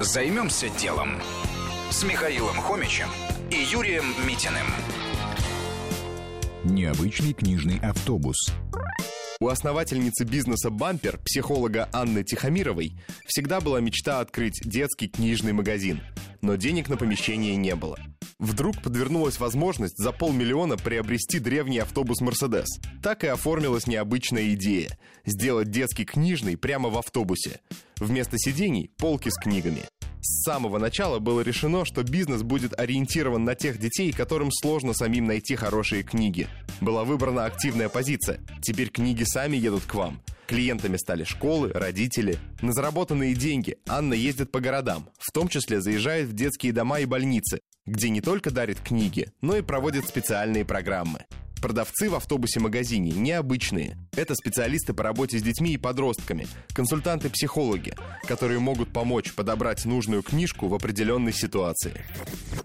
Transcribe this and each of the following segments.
Займемся делом с Михаилом Хомичем и Юрием Митиным. Необычный книжный автобус. У основательницы бизнеса «Бампер», психолога Анны Тихомировой, всегда была мечта открыть детский книжный магазин. Но денег на помещение не было. Вдруг подвернулась возможность за полмиллиона приобрести древний автобус «Мерседес». Так и оформилась необычная идея – сделать детский книжный прямо в автобусе. Вместо сидений – полки с книгами. С самого начала было решено, что бизнес будет ориентирован на тех детей, которым сложно самим найти хорошие книги. Была выбрана активная позиция. Теперь книги сами едут к вам. Клиентами стали школы, родители. На заработанные деньги Анна ездит по городам, в том числе заезжает в детские дома и больницы, где не только дарит книги, но и проводит специальные программы. Продавцы в автобусе-магазине необычные. Это специалисты по работе с детьми и подростками, консультанты-психологи, которые могут помочь подобрать нужную книжку в определенной ситуации.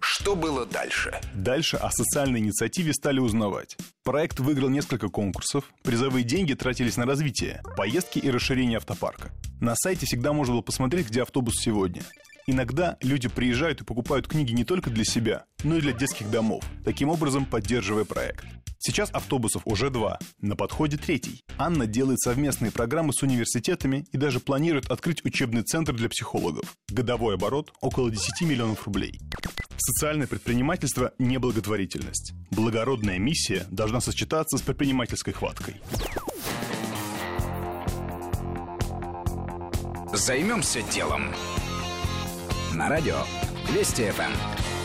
Что было дальше? Дальше о социальной инициативе стали узнавать. Проект выиграл несколько конкурсов, призовые деньги тратились на развитие, поездки и расширение автопарка. На сайте всегда можно было посмотреть, где автобус сегодня. Иногда люди приезжают и покупают книги не только для себя, но и для детских домов, таким образом поддерживая проект. Сейчас автобусов уже два, на подходе третий. Анна делает совместные программы с университетами и даже планирует открыть учебный центр для психологов. Годовой оборот около 10 миллионов рублей. Социальное предпринимательство – не благотворительность. Благородная миссия должна сочетаться с предпринимательской хваткой. Займемся делом. На радио Вести ФМ.